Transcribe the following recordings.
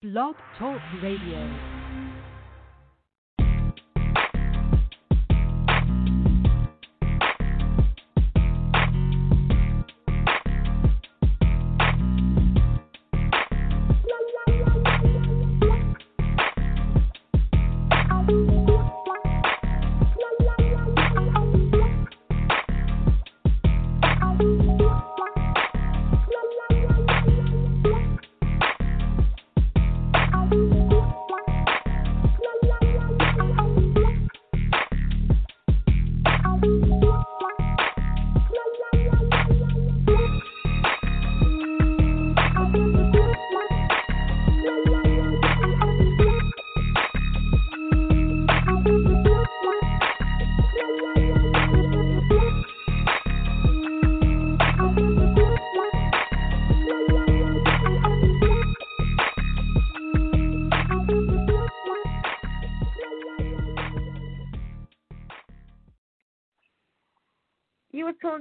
Blog Talk Radio.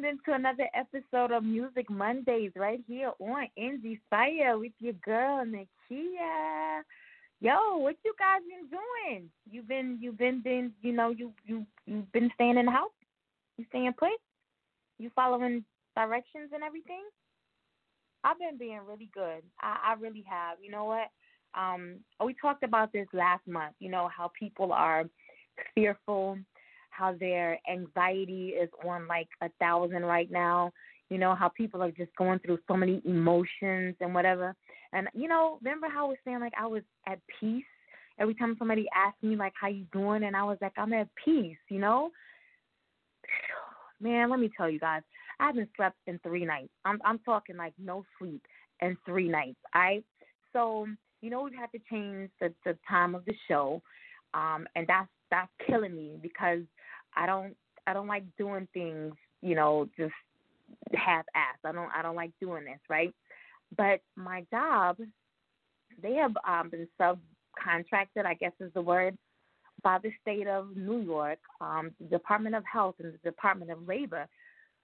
You tuned into another episode of Music Mondays right here on NG Fire with your girl Nakia. Yo, what you guys been doing? You've been you've been been you know you you you've been staying in the house. You staying put. You following directions and everything. I've been being really good. I, I really have. You know what? Um, we talked about this last month. You know how people are fearful how their anxiety is on like a thousand right now. You know how people are just going through so many emotions and whatever. And you know, remember how I was saying like I was at peace every time somebody asked me like how you doing, and I was like I'm at peace. You know, man, let me tell you guys, I haven't slept in three nights. I'm I'm talking like no sleep in three nights. I so you know we've had to change the the time of the show, um, and that's that's killing me because I don't I don't like doing things, you know, just half ass. I don't I don't like doing this, right? But my job, they have um, been subcontracted, I guess is the word, by the state of New York, um, the Department of Health and the Department of Labor,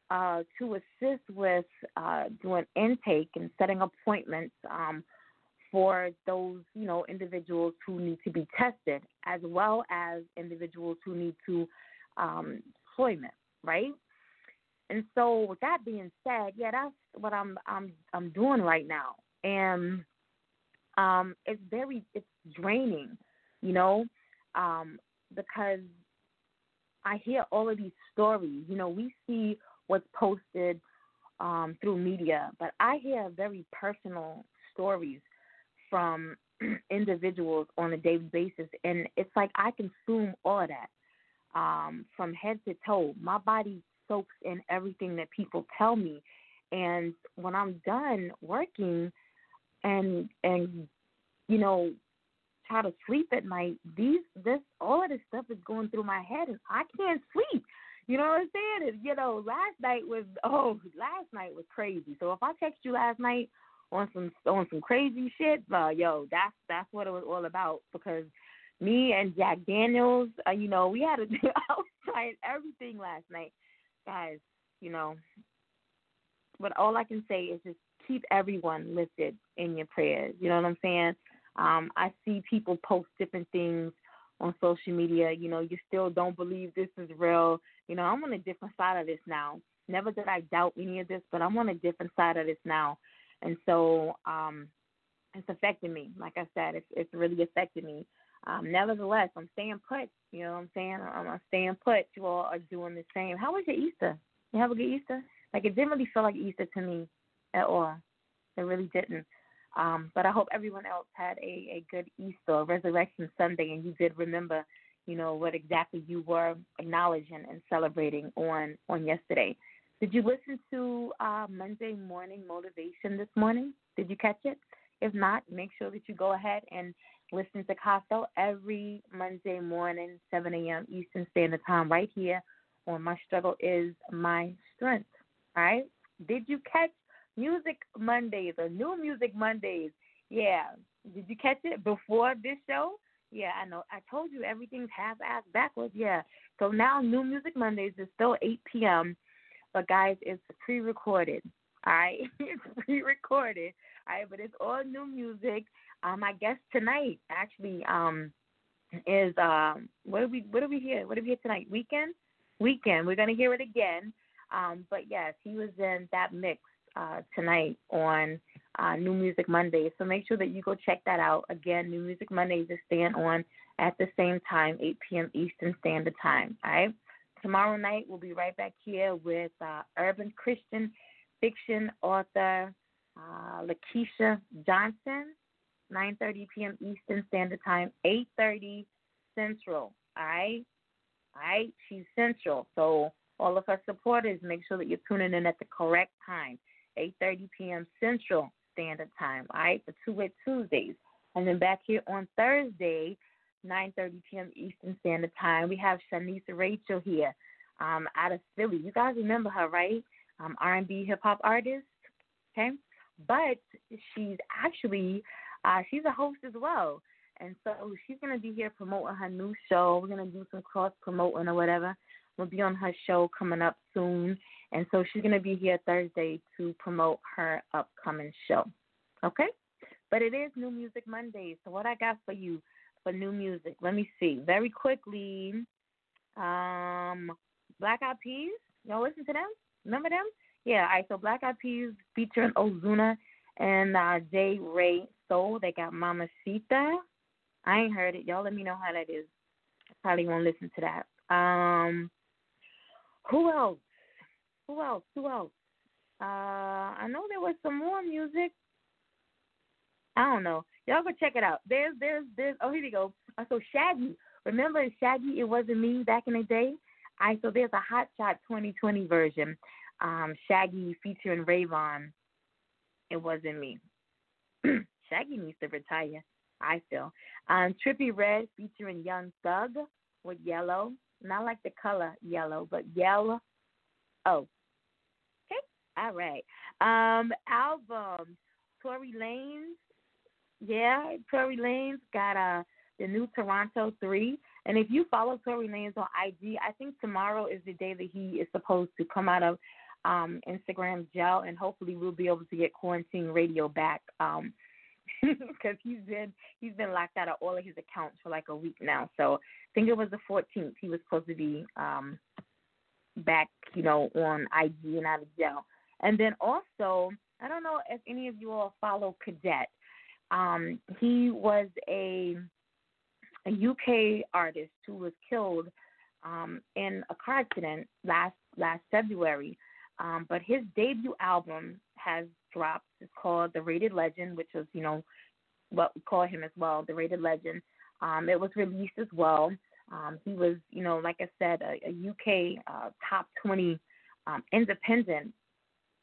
uh, to assist with uh, doing intake and setting appointments um, for those, you know, individuals who need to be tested, as well as individuals who need to um, employment, right? And so, with that being said, yeah, that's what I'm I'm I'm doing right now, and um, it's very it's draining, you know, um, because I hear all of these stories. You know, we see what's posted um, through media, but I hear very personal stories from individuals on a daily basis, and it's like I consume all of that um, from head to toe. My body soaks in everything that people tell me, and when I'm done working, and and you know try to sleep at night, these this all of this stuff is going through my head, and I can't sleep. You know what I'm saying? you know, last night was oh, last night was crazy. So if I text you last night on some on some crazy shit, uh, yo, that's that's what it was all about because me and Jack Daniels, uh, you know, we had to do I was trying everything last night. Guys, you know, but all I can say is just keep everyone lifted in your prayers. You know what I'm saying? Um, I see people post different things on social media. You know, you still don't believe this is real. You know, I'm on a different side of this now. Never did I doubt any of this, but I'm on a different side of this now. And so um, it's affecting me. Like I said, it's, it's really affected me. Um, nevertheless, I'm staying put. You know what I'm saying? I'm, I'm staying put. You all are doing the same. How was your Easter? You have a good Easter? Like it didn't really feel like Easter to me at all. It really didn't. Um, but I hope everyone else had a, a good Easter, Resurrection Sunday, and you did remember, you know, what exactly you were acknowledging and celebrating on on yesterday. Did you listen to uh, Monday morning motivation this morning? Did you catch it? If not, make sure that you go ahead and listen to Caso every Monday morning, 7 a.m. Eastern Standard Time, right here on My Struggle is My Strength. All right? Did you catch Music Mondays or New Music Mondays? Yeah. Did you catch it before this show? Yeah, I know. I told you everything's half ass backwards. Yeah. So now New Music Mondays is still 8 p.m. But guys, it's pre recorded. All right. it's pre recorded. All right, but it's all new music. Uh, my guest tonight actually um, is um, what do we what do we hear? What do we hear tonight? Weeknd, Weeknd. We're gonna hear it again. Um, but yes, he was in that mix uh, tonight on uh, New Music Monday. So make sure that you go check that out. Again, New Music Mondays is staying on at the same time, 8 p.m. Eastern Standard Time. All right. Tomorrow night we'll be right back here with uh, urban Christian fiction author uh, Lakeisha Johnson. 9:30 p.m. Eastern Standard Time, 8:30 Central. All right, all right. She's Central, so all of her supporters, make sure that you're tuning in at the correct time, 8:30 p.m. Central Standard Time. All right, for two-way Tuesdays, and then back here on Thursday, 9:30 p.m. Eastern Standard Time, we have Shanice Rachel here, um, out of Philly. You guys remember her, right? Um, R&B hip hop artist. Okay, but she's actually uh, she's a host as well. And so she's going to be here promoting her new show. We're going to do some cross promoting or whatever. We'll be on her show coming up soon. And so she's going to be here Thursday to promote her upcoming show. Okay? But it is New Music Monday. So what I got for you for new music, let me see. Very quickly, um, Black Eyed Peas. Y'all listen to them? Remember them? Yeah, all right. So Black Eyed Peas featuring Ozuna and uh, J. Rey Soul. They got Mama Sita. I ain't heard it. Y'all let me know how that is. I probably won't listen to that. Um, who else? Who else? Who else? Uh, I know there was some more music. I don't know. Y'all go check it out. There's, there's, there's. Oh, here we go. Uh, so Shaggy. Remember Shaggy? It wasn't me back in the day. I so there's a Hot Shot 2020 version. Um, Shaggy featuring Rayvon. It wasn't me. Shaggy needs to retire. I feel. Um, Trippie Redd featuring Young Thug with Yellow. Not like the color yellow, but yellow. Oh. Okay. All right. Um, albums. Tory Lanez. Yeah, Tory Lanez got uh the new Toronto three. And if you follow Tory Lanez on IG, I think tomorrow is the day that he is supposed to come out of um, Instagram jail, and hopefully we'll be able to get quarantine radio back. Um, because he's been he's been locked out of all of his accounts for like a week now. So I think it was the 14th he was supposed to be um back, you know, on IG and out of jail. And then also, I don't know if any of you all follow Cadet. Um, he was a a UK artist who was killed um, in a car accident last last February. Um, but his debut album has dropped. It's called The Rated Legend, which was, you know, what we call him as well, The Rated Legend. Um, it was released as well. Um, he was, you know, like I said, a, a UK uh, top 20 um, independent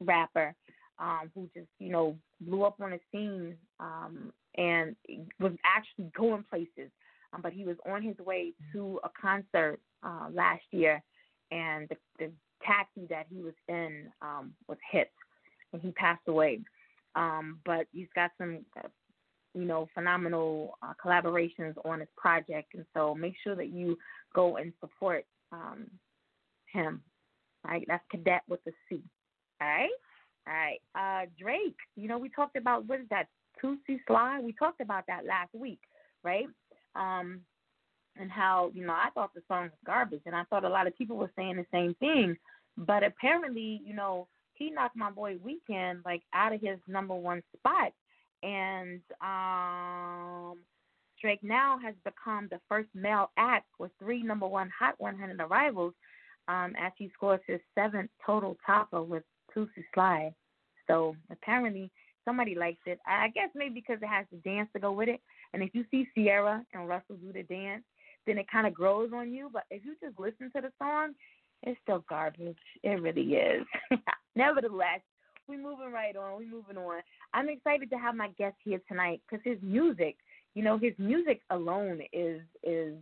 rapper um, who just, you know, blew up on the scene um, and was actually going places. Um, but he was on his way to a concert uh, last year, and the, the taxi that he was in um, was hit, and he passed away. Um, but he's got some, you know, phenomenal uh, collaborations on his project, and so make sure that you go and support um, him. Right, that's Cadet with the C. All right, all right. Uh, Drake, you know, we talked about what is that? Toosie Slide. We talked about that last week, right? Um, and how you know I thought the song was garbage, and I thought a lot of people were saying the same thing. But apparently, you know, he knocked my boy Weeknd like out of his number one spot, and um, Drake now has become the first male act with three number one Hot 100 arrivals, um, as he scores his seventh total topper with Toosie Slide. So apparently somebody likes it. I guess maybe because it has the dance to go with it. And if you see Ciara and Russell do the dance, then it kind of grows on you. But if you just listen to the song, it's still garbage. It really is. Nevertheless, we're moving right on. We're moving on. I'm excited to have my guest here tonight because his music, you know, his music alone is is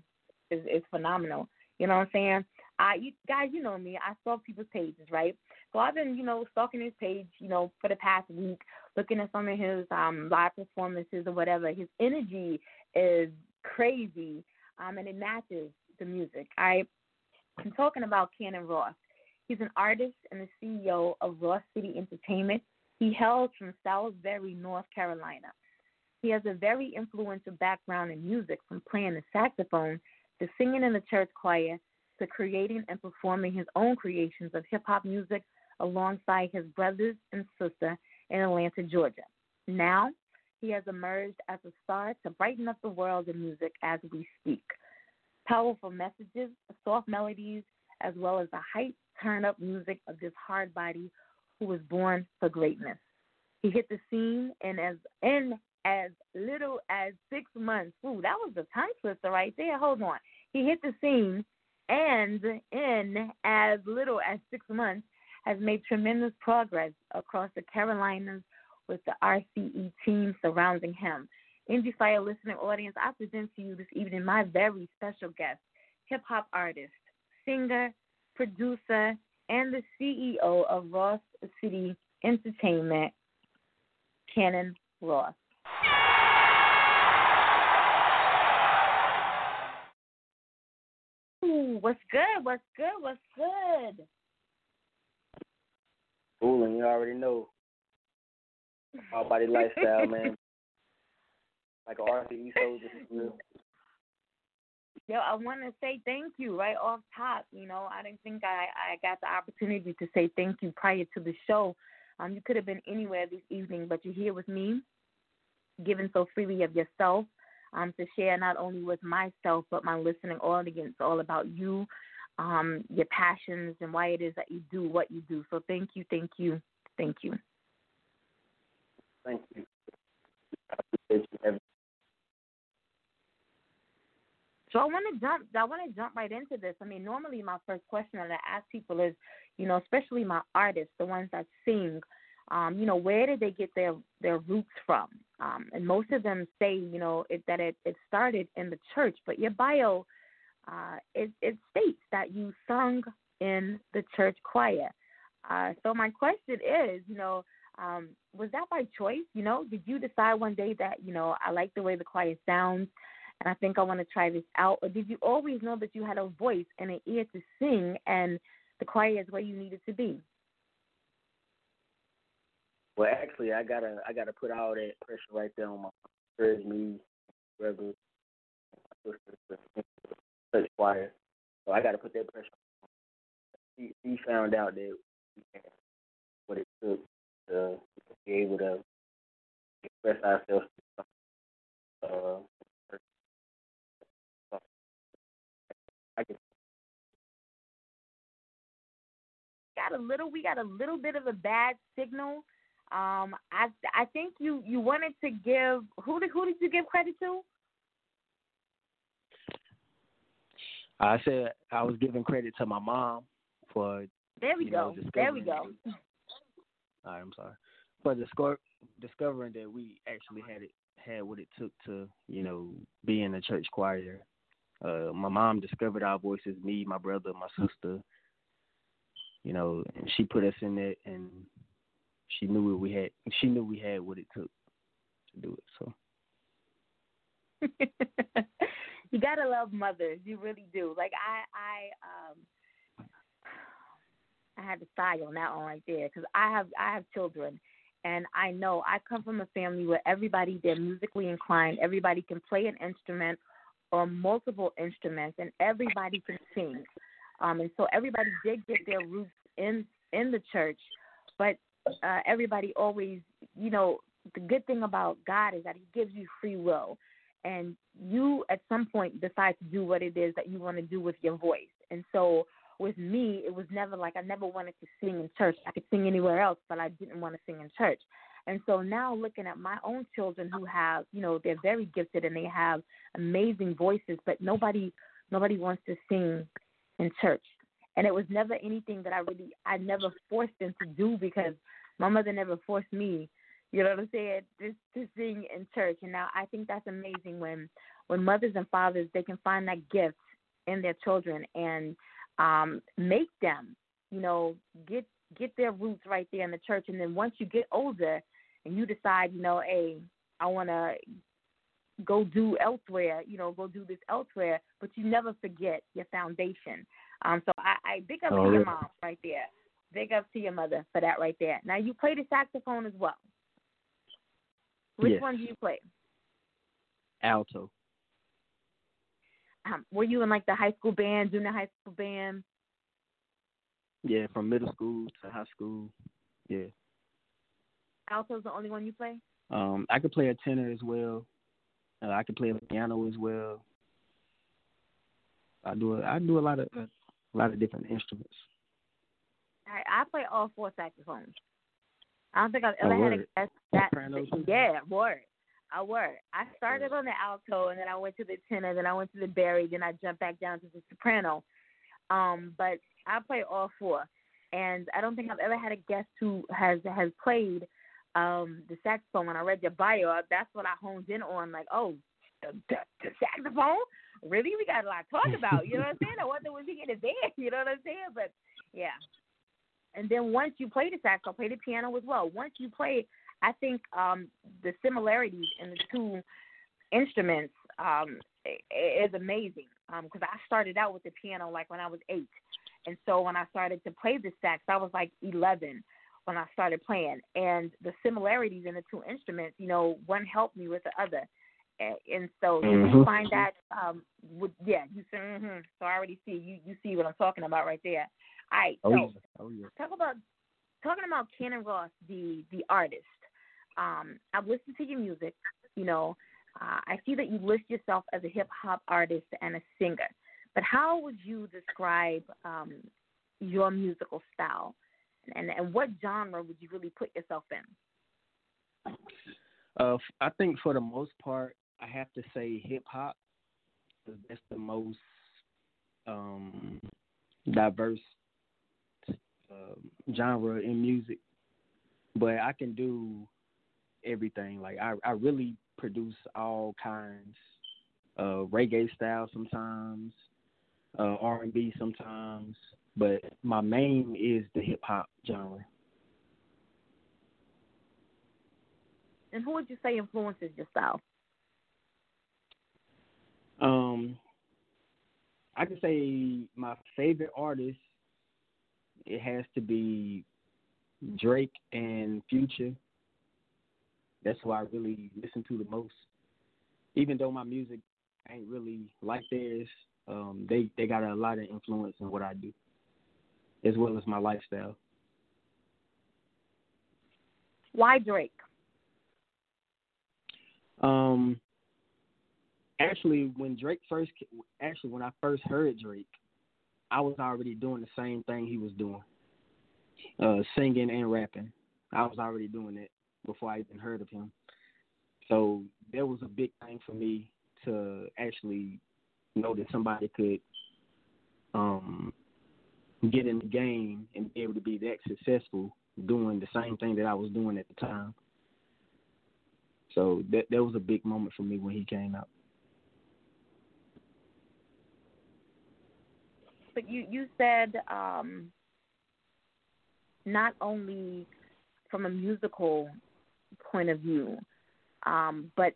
is is phenomenal. You know what I'm saying? I you guys, you know me. I stalk people's pages, right? So I've been, you know, stalking his page, you know, for the past week, looking at some of his um live performances or whatever. His energy is crazy, um, and it matches the music. I I'm talking about Cannon Ross. He's an artist and the CEO of Ross City Entertainment. He hails from Salisbury, North Carolina. He has a very influential background in music, from playing the saxophone to singing in the church choir to creating and performing his own creations of hip hop music alongside his brothers and sister in Atlanta, Georgia. Now, he has emerged as a star to brighten up the world of music as we speak. Powerful messages, soft melodies, as well as the hype turn up music of this hard body who was born for greatness. He hit the scene and as in as little as six months. Ooh, that was a tongue twister right there. Hold on. He hit the scene and in as little as six months has made tremendous progress across the Carolinas with the RCE team surrounding him. Indie Fire listening audience, I present to you this evening my very special guest, hip hop artist, singer, producer, and the CEO of Ross City Entertainment, Cannon Ross. Ooh, what's good? What's good? What's good? Fooling, you already know. All body lifestyle, man. Like an soldier. Yo, I want to say thank you right off top. You know, I didn't think I I got the opportunity to say thank you prior to the show. Um, you could have been anywhere this evening, but you're here with me, giving so freely of yourself, um, to share not only with myself but my listening audience all about you, um, your passions, and why it is that you do what you do. So thank you, thank you, thank you. Thank you. So I want to jump. I want to jump right into this. I mean, normally my first question that I ask people is, you know, especially my artists, the ones that sing, um, you know, where did they get their their roots from? Um, and most of them say, you know, it, that it it started in the church. But your bio, uh, it it states that you sung in the church choir. Uh, so my question is, you know, um, was that by choice? You know, did you decide one day that you know I like the way the choir sounds? And I think I want to try this out? Or did you always know that you had a voice and an ear to sing and the choir is where you needed to be? Well, actually, I gotta I gotta put all that pressure right there on my courage, me, brother, my choir. So I gotta put that pressure. On. He, he found out that what it took to be able to express ourselves. Uh, I can. Got a little. We got a little bit of a bad signal. Um, I I think you you wanted to give who did who did you give credit to? I said I was giving credit to my mom for. There we go. Know, there we go. All right, I'm sorry for disco- discovering that we actually had it had what it took to you know be in the church choir uh, my mom discovered our voices, me, my brother, my sister. You know, and she put us in it, and she knew what we had. She knew we had what it took to do it. So. you gotta love mothers. You really do. Like I, I, um, I had to sigh on that one right there because I have, I have children, and I know I come from a family where everybody they're musically inclined. Everybody can play an instrument or multiple instruments, and everybody can sing. Um, and so everybody did get their roots in in the church, but uh, everybody always, you know, the good thing about God is that He gives you free will, and you at some point decide to do what it is that you want to do with your voice. And so with me, it was never like I never wanted to sing in church. I could sing anywhere else, but I didn't want to sing in church. And so now looking at my own children who have, you know, they're very gifted and they have amazing voices, but nobody nobody wants to sing in church. And it was never anything that I really I never forced them to do because my mother never forced me, you know what I'm saying, just to sing in church. And now I think that's amazing when when mothers and fathers they can find that gift in their children and um make them, you know, get get their roots right there in the church and then once you get older and you decide, you know, hey, I want to go do elsewhere, you know, go do this elsewhere, but you never forget your foundation. Um, so I, I big up oh, to your mom right there. Big up to your mother for that right there. Now you play the saxophone as well. Which yes. one do you play? Alto. Um, were you in like the high school band, junior high school band? Yeah, from middle school to high school. Yeah. Alto's the only one you play? Um, I could play a tenor as well. Uh, I could play the piano as well. I do a, I do a lot of a lot of different instruments. I, I play all four saxophones. I don't think I've ever oh, had a guest that. Too? Yeah, word. I word. I started on the alto, and then I went to the tenor, then I went to the bari, then I jumped back down to the soprano. Um, but I play all four, and I don't think I've ever had a guest who has has played um the saxophone. When I read your bio, that's what I honed in on. Like, oh, the, the, the saxophone. Really, we got a lot to talk about. You know what I'm saying? I wonder was he in the band. You know what I'm saying? But yeah. And then once you play the saxophone, play the piano as well. Once you play, I think um the similarities in the two instruments um is amazing. Um, because I started out with the piano like when I was eight, and so when I started to play the sax, I was like eleven when I started playing. And the similarities in the two instruments, you know, one helped me with the other. And so you Mhm. find that, um, with, yeah, you say, mm-hmm. so I already see you. You see what I'm talking about right there. All right, Oh so yeah. Oh yeah. talk about talking about Cannon Ross, the the artist. Um, I've listened to your music. You know, uh, I see that you list yourself as a hip hop artist and a singer. But how would you describe um, your musical style, and and what genre would you really put yourself in? Uh, I think for the most part, I have to say hip hop. That's the most um, diverse uh, genre in music. But I can do everything. Like I, I really produce all kinds. Uh, reggae style sometimes, uh, R and B sometimes. But my main is the hip hop genre. And who would you say influences your style? Um, I can say my favorite artist. It has to be Drake and Future. That's who I really listen to the most. Even though my music ain't really like theirs, um, they they got a lot of influence in what I do, as well as my lifestyle. Why Drake? Um, actually, when Drake first, actually when I first heard Drake, I was already doing the same thing he was doing, uh, singing and rapping. I was already doing it before I even heard of him. So that was a big thing for me to actually know that somebody could um, get in the game and be able to be that successful doing the same thing that I was doing at the time. So that that was a big moment for me when he came out. But you you said um, not only from a musical point of view, um, but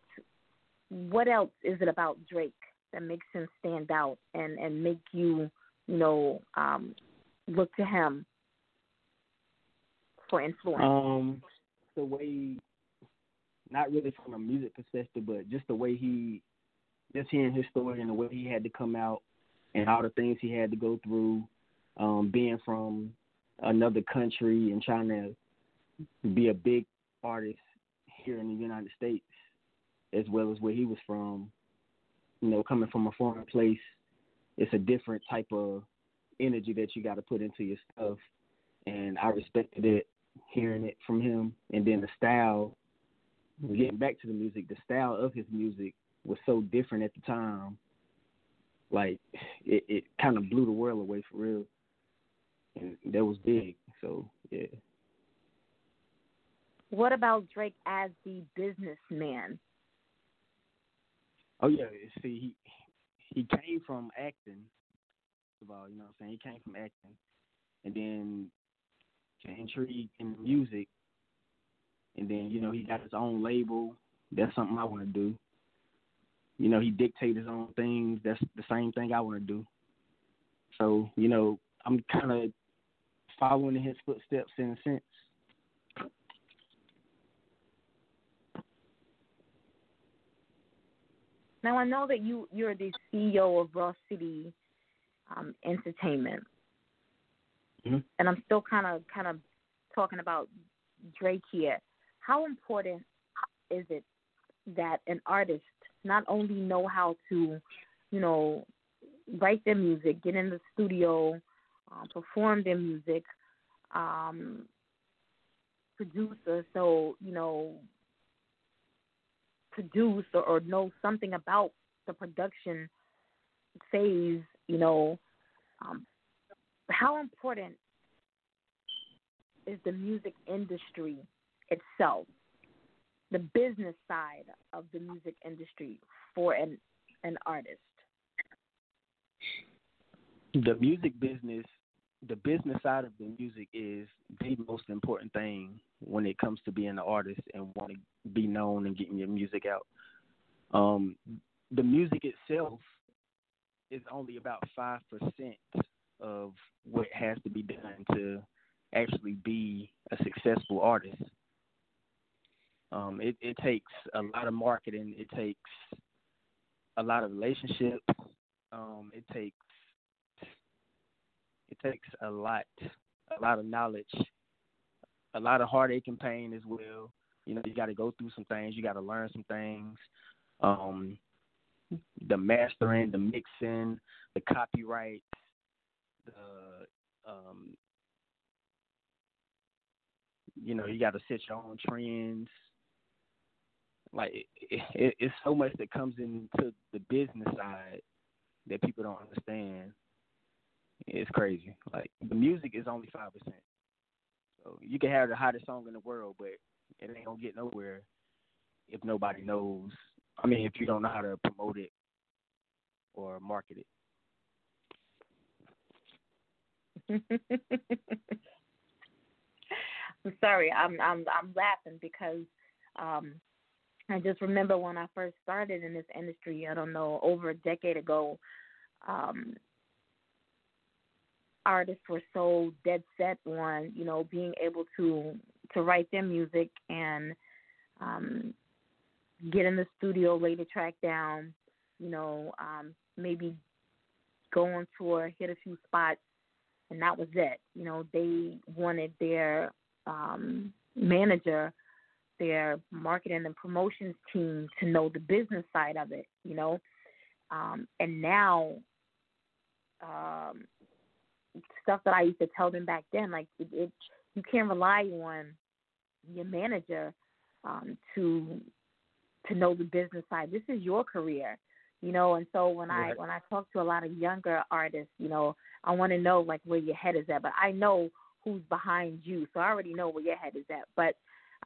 what else is it about Drake that makes him stand out and and make you you know um, look to him for influence? Um, the way, not really from a music perspective, but just the way he, just hearing his story and the way he had to come out and all the things he had to go through, um, being from another country and trying to be a big artist here in the United States, as well as where he was from. You know, coming from a foreign place, it's a different type of energy that you got to put into your stuff, and I respected it hearing it from him, and then the style. Getting back to the music, the style of his music was so different at the time. Like it, it kind of blew the world away for real, and that was big. So yeah. What about Drake as the businessman? Oh yeah, see he he came from acting. First of all, you know what I'm saying? He came from acting. And then to intrigue in music and then, you know, he got his own label. That's something I wanna do. You know, he dictates his own things. That's the same thing I wanna do. So, you know, I'm kinda following in his footsteps in a sense. Now I know that you you're the CEO of Ross City um, Entertainment, mm-hmm. and I'm still kind of kind of talking about Drake here. How important is it that an artist not only know how to, you know, write their music, get in the studio, um, perform their music, um, producer, so you know, produce or, or know something about the production phase, you know, um, how important is the music industry itself, the business side of the music industry for an an artist? The music business, the business side of the music is the most important thing when it comes to being an artist and want to be known and getting your music out. Um, the music itself is only about five percent of what has to be done to actually be a successful artist. Um, it, it takes a lot of marketing. It takes a lot of relationships. Um, it takes it takes a lot, a lot of knowledge, a lot of heartache and pain as well. You know, you got to go through some things. You got to learn some things. Um, the mastering, the mixing, the copyright, the um, you know, you got to set your own trends. Like it, it, it's so much that comes into the business side that people don't understand. It's crazy. Like the music is only five percent. You can have the hottest song in the world, but it ain't gonna get nowhere if nobody knows. I mean, if you don't know how to promote it or market it. I'm sorry. I'm I'm I'm laughing because um I just remember when I first started in this industry, I don't know, over a decade ago, um artists were so dead set on, you know, being able to to write their music and um get in the studio, lay the track down, you know, um, maybe go on tour, hit a few spots, and that was it. You know, they wanted their um, manager, their marketing and promotions team to know the business side of it, you know. Um, and now, um, stuff that I used to tell them back then, like it, it you can't rely on your manager um, to to know the business side. This is your career, you know. And so when right. I when I talk to a lot of younger artists, you know, I want to know like where your head is at. But I know who's behind you. So I already know where your head is at. But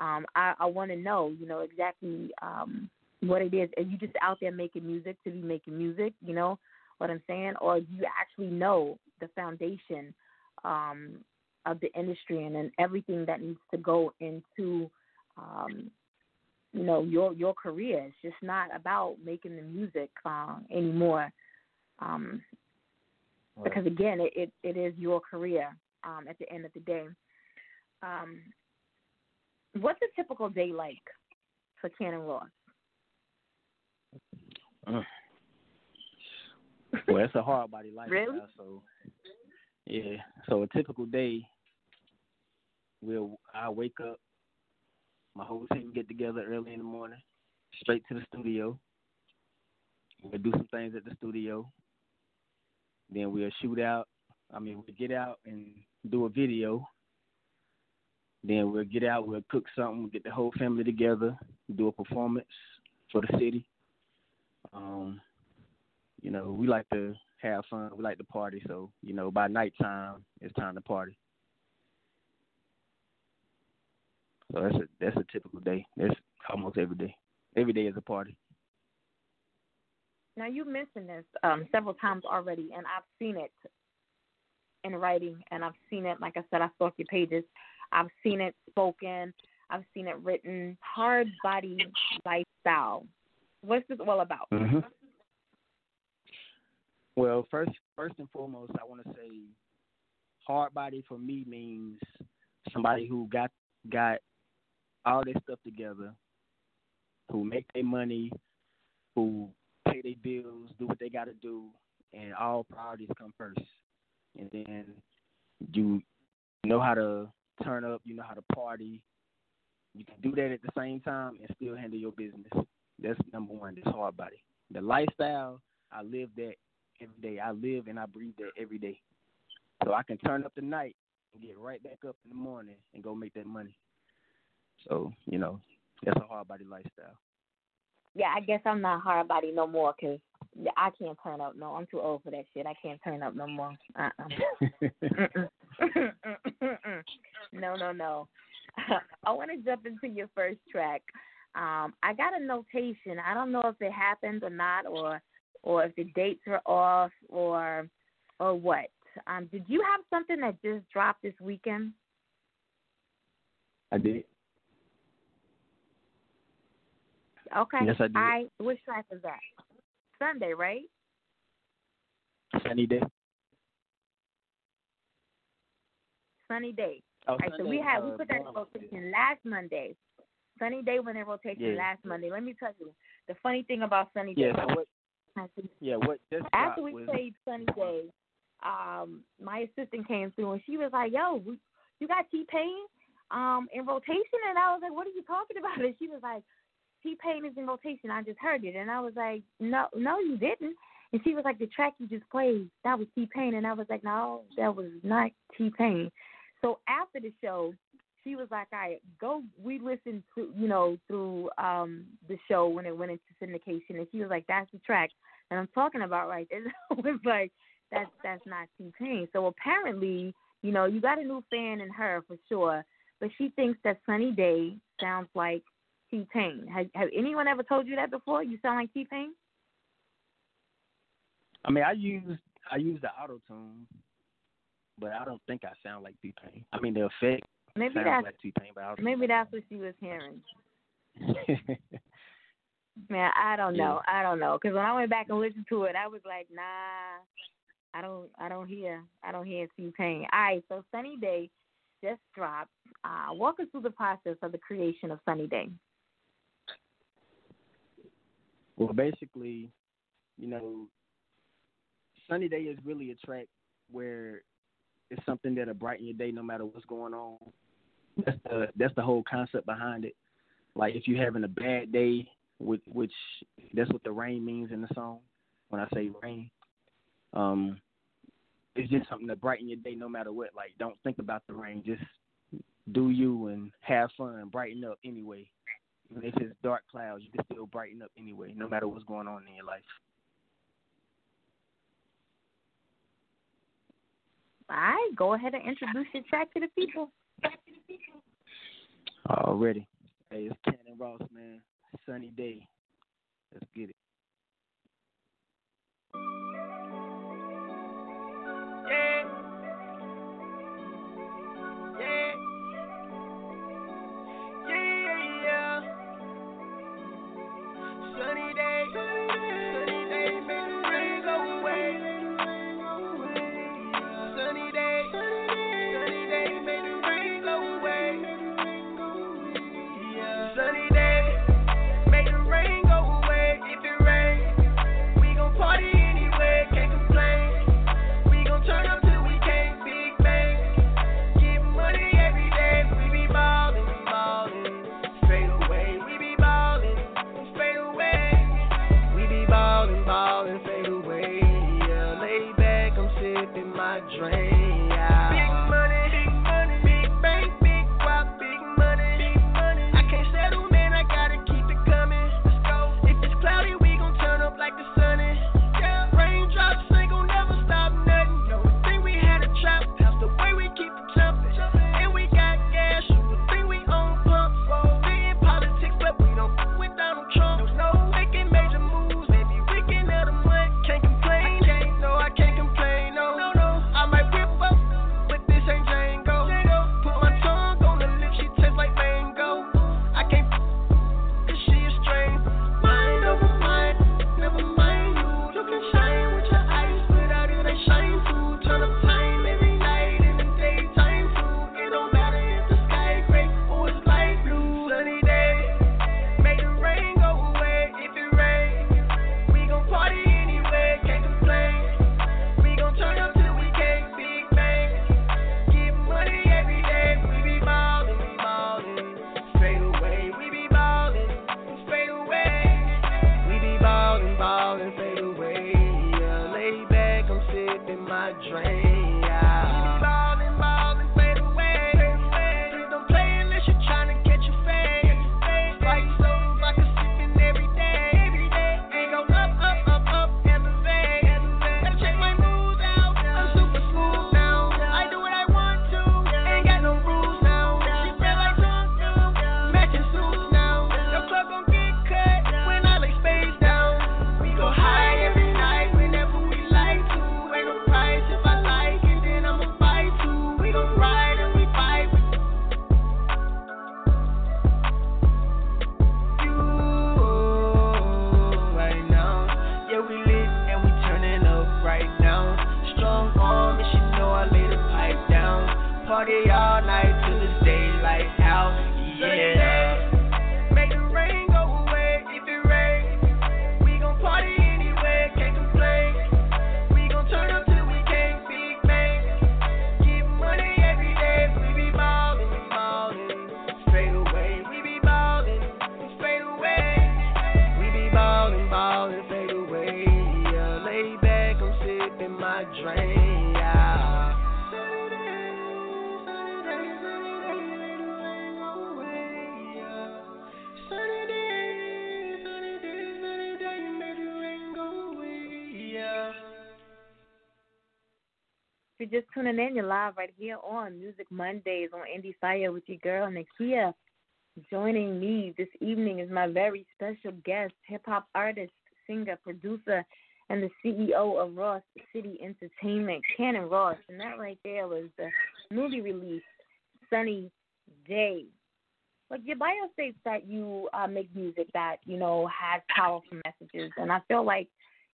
um, I, I want to know, you know, exactly um, what it is. Are you just out there making music to be making music? You know what I'm saying? Or you actually know the foundation um, of the industry and then everything that needs to go into, um, you know, your your career? It's just not about making the music uh, anymore. Um, right. Because again, it, it, it is your career um, at the end of the day. Um, what's a typical day like for Cannon Ross? Uh, well, it's a hard body lifestyle. really? So, yeah. So a typical day, we'll I wake up, my whole team get together early in the morning, straight to the studio. We'll do some things at the studio. Then we'll shoot out. I mean, we'll get out and do a video. Then we'll get out, we'll cook something, we'll get the whole family together, do a performance for the city. Um, you know, we like to have fun, we like to party, so, you know, by nighttime it's time to party. So that's a that's a typical day. That's almost every day. Every day is a party. Now you mentioned this um, several times already, and I've seen it in writing, and I've seen it. Like I said, I stalk your pages. I've seen it spoken. I've seen it written. Hard body lifestyle. What's this all about? Mm-hmm. Well, first, first and foremost, I want to say, hard body for me means somebody who got got all their stuff together, who make their money, who pay their bills, do what they got to do, and all priorities come first. And then you know how to turn up, you know how to party. You can do that at the same time and still handle your business. That's number one. This hard body. The lifestyle, I live that every day. I live and I breathe that every day. So I can turn up the night and get right back up in the morning and go make that money. So you know, that's a hard body lifestyle. Yeah, I guess I'm not hard body no more because I can't turn up. No, I'm too old for that shit. I can't turn up no more. Uh-uh. no, no, no. I want to jump into your first track. Um, I got a notation. I don't know if it happened or not, or or if the dates are off, or or what. Um, did you have something that just dropped this weekend? I did. Okay. Yes, I did. I which track was that? Sunday, right? Sunny day. Sunny day. Oh, All right, Sunday, so we had uh, we put that in rotation last Monday. Sunny day went in rotation Yeah. last Monday. Let me tell you, the funny thing about Sunny Yeah. day. Yeah. What? Just After we was, played Sunny Day, um, my assistant came through and she was like, "Yo, we, you got T Pain um in rotation?" And I was like, "What are you talking about?" And she was like, "T Pain is in rotation. I just heard it." And I was like, "No, no, you didn't." And she was like, "The track you just played, that was T Pain." And I was like, "No, that was not T Pain." So after the show, she was like, "I right, go." We listened to you know through um the show when it went into syndication, and she was like, "That's the track." that I'm talking about right there. I was like, that's that's not T Pain. So apparently, you know, you got a new fan in her for sure, but she thinks that Sunny Day sounds like T Pain. Has have anyone ever told you that before? You sound like T Pain? I mean, I use I use the auto tune, but I don't think I sound like T Pain. I mean, the effect Maybe sounds that's like T Pain, but maybe that's what she was hearing. Man, I don't Yeah. know. I don't know. Because when I went back and listened to it, I was like, nah, I don't, I don't hear, I don't hear T Pain. All right, so Sunny Day just dropped. Uh, walk us through the process of the creation of Sunny Day. well, basically, you know, Sunny Day is really a track where it's something that'll brighten your day no matter what's going on. That's the that's the whole concept behind it. Like if you're having a bad day, which, which that's what the rain means in the song. When I say rain, um, it's just something to brighten your day no matter what. Like don't think about the rain, just do you and have fun, brighten up anyway. Even if it's dark clouds, you can still brighten up anyway, no matter what's going on in your life. All right, go ahead and introduce your track to the people. Already. Hey, it's Cannon Ross, man. Sunny day. Let's get it. Yeah. If you're just tuning in, you're live right here on Music Mondays on Indie Fire with your girl Nakia. Joining me this evening is my very special guest, hip hop artist, singer, producer, and the CEO of Ross City Entertainment, Cannon Ross. And that right there was the movie release, Sunny Day. Like your bio states that you uh, make music that you know has powerful messages, and I feel like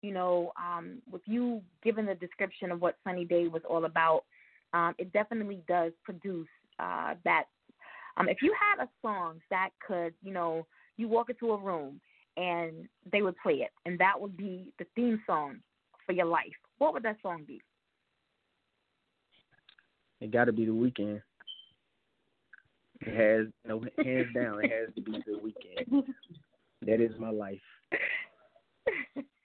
you know, um, with you giving the description of what Sunny Day was all about, um, it definitely does produce uh, that. Um, if you had a song that could, you know, you walk into a room and they would play it, and that would be the theme song for your life, what would that song be? It got to be the weekend. It has no hands down. It has to be the weekend. That is my life.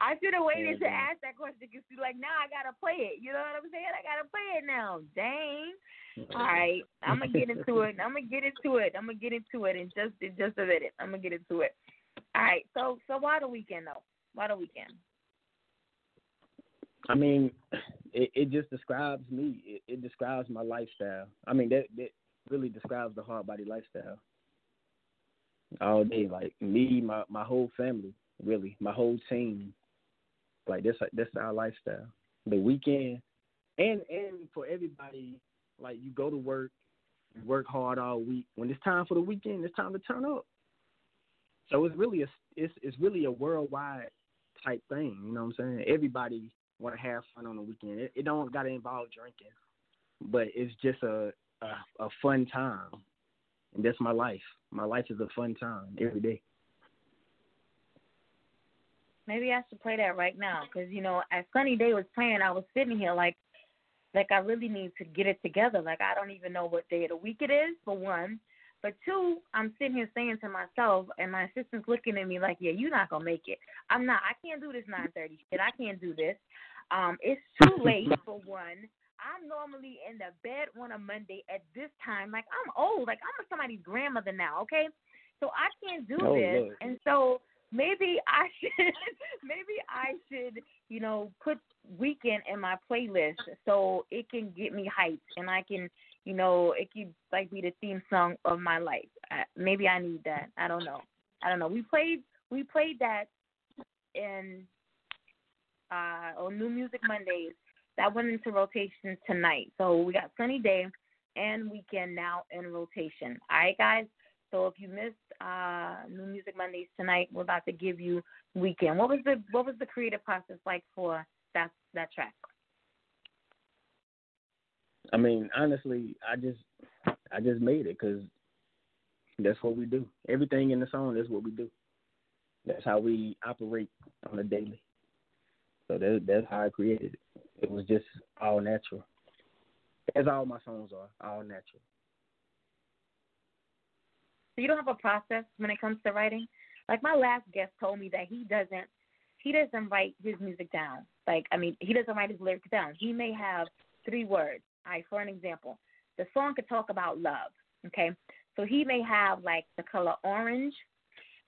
I should have waited to ask that question because you're like, now I gotta play it. You know what I'm saying? I gotta play it now. Dang. All right, I'm gonna get into it. I'm gonna get into it. I'm gonna get into it in just in just a minute. I'm gonna get into it. All right. So so why the weekend though? Why the weekend? I mean, it, it just describes me. It, it describes my lifestyle. I mean, that that really describes the hard body lifestyle. All day, like me, my my whole family, really, my whole team. Like this, that's our lifestyle. The weekend, and and for everybody, like you go to work, work hard all week. When it's time for the weekend, it's time to turn up. So it's really a it's it's really a worldwide type thing. You know what I'm saying? Everybody want to have fun on the weekend. It, it don't got to involve drinking, but it's just a, a a fun time, and that's my life. My life is a fun time every day. Maybe I should play that right now because you know, as Sunny Day was playing, I was sitting here like, like I really need to get it together. Like I don't even know what day of the week it is for one, but two, I'm sitting here saying to myself, and my assistant's looking at me like, yeah, you're not gonna make it. I'm not. I can't do this 9:30 shit. I can't do this. Um, it's too late for one. I'm normally in the bed on a Monday at this time. Like I'm old. Like I'm somebody's grandmother now. Okay, so I can't do Oh, this. Lord. And so maybe I should maybe I should, you know, put weekend in my playlist so it can get me hyped and I can, you know, it could like be the theme song of my life. Uh, maybe I need that. I don't know. I don't know. We played we played that in uh on New Music Mondays. That went into rotation tonight. So we got Sunny Day and Weekend now in rotation. All right, guys. So if you missed uh, New Music Mondays tonight, we're about to give you Weekend. What was the what was the creative process like for that that track? I mean, honestly, I just I just made it because that's what we do. Everything in the song is what we do. That's how we operate on a daily. So that, that's how I created it. It was just all natural. As all my songs are, all natural. So you don't have a process when it comes to writing. Like my last guest told me that he doesn't he doesn't write his music down. Like I mean, he doesn't write his lyrics down. He may have three words. All right, for an example, the song could talk about love. Okay, so he may have like the color orange,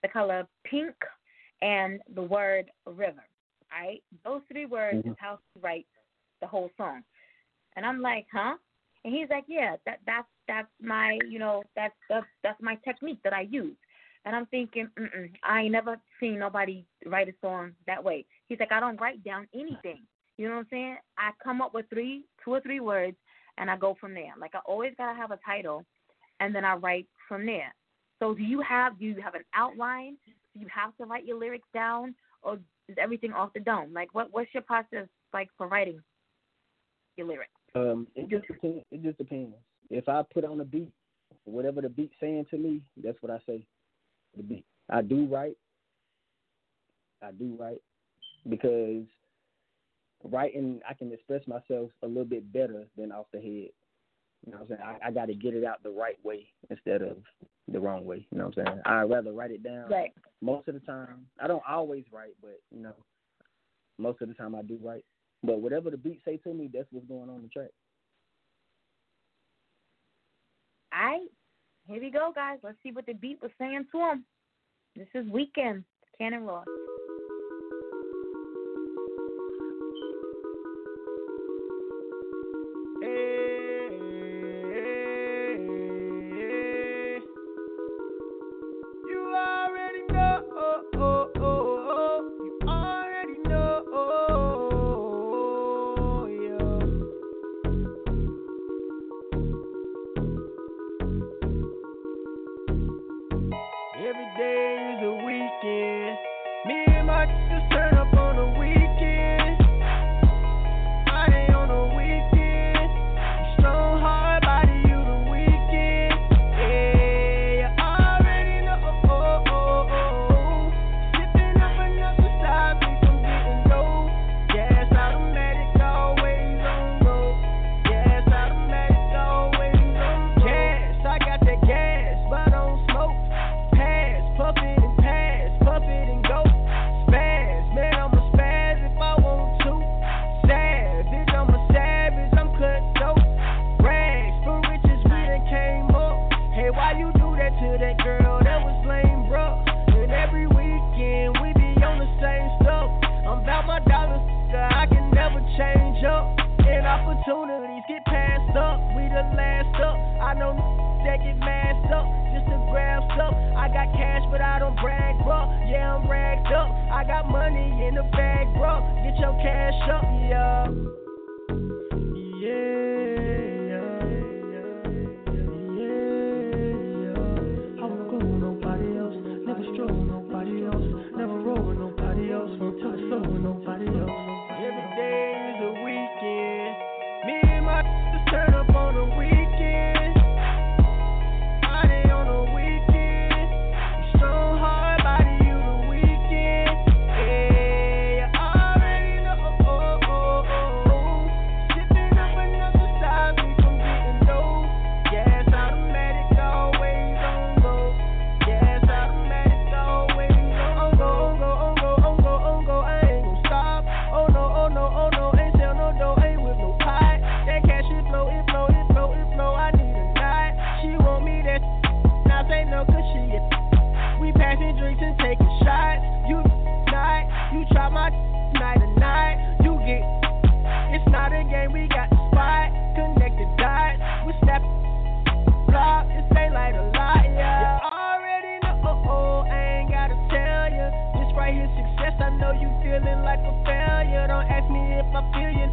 the color pink, and the word river. All right, those three words Mhm. is how he writes the whole song. And I'm like, huh? And he's like, yeah, that that's that's my you know that's that's that's my technique that I use. And I'm thinking, Mm-mm, I ain't never seen nobody write a song that way. He's like, I don't write down anything. You know what I'm saying? I come up with three, two or three words, and I go from there. Like I always gotta have a title, and then I write from there. So do you have do you have an outline? Do you have to write your lyrics down, or is everything off the dome? Like what what's your process like for writing your lyrics? Um, it just depends. It just depends. If I put on a beat, whatever the beat's saying to me, that's what I say. The beat. I do write. I do write because writing I can express myself a little bit better than off the head. You know what I'm saying? I, I got to get it out the right way instead of the wrong way. You know what I'm saying? I'd rather write it down. Right. Most of the time, I don't always write, but you know, most of the time I do write. But whatever the beat say to me, that's what's going on the track. All right, here we go, guys. Let's see what the beat was saying to him. This is Weekend, Cannon Ross. Opportunities get passed up. We the last up. I know that get masked up just to grab stuff. I got cash, but I don't brag, bro. Yeah, I'm ragged up. I got money in the bag, bro. Get your cash up, yeah. Feel you.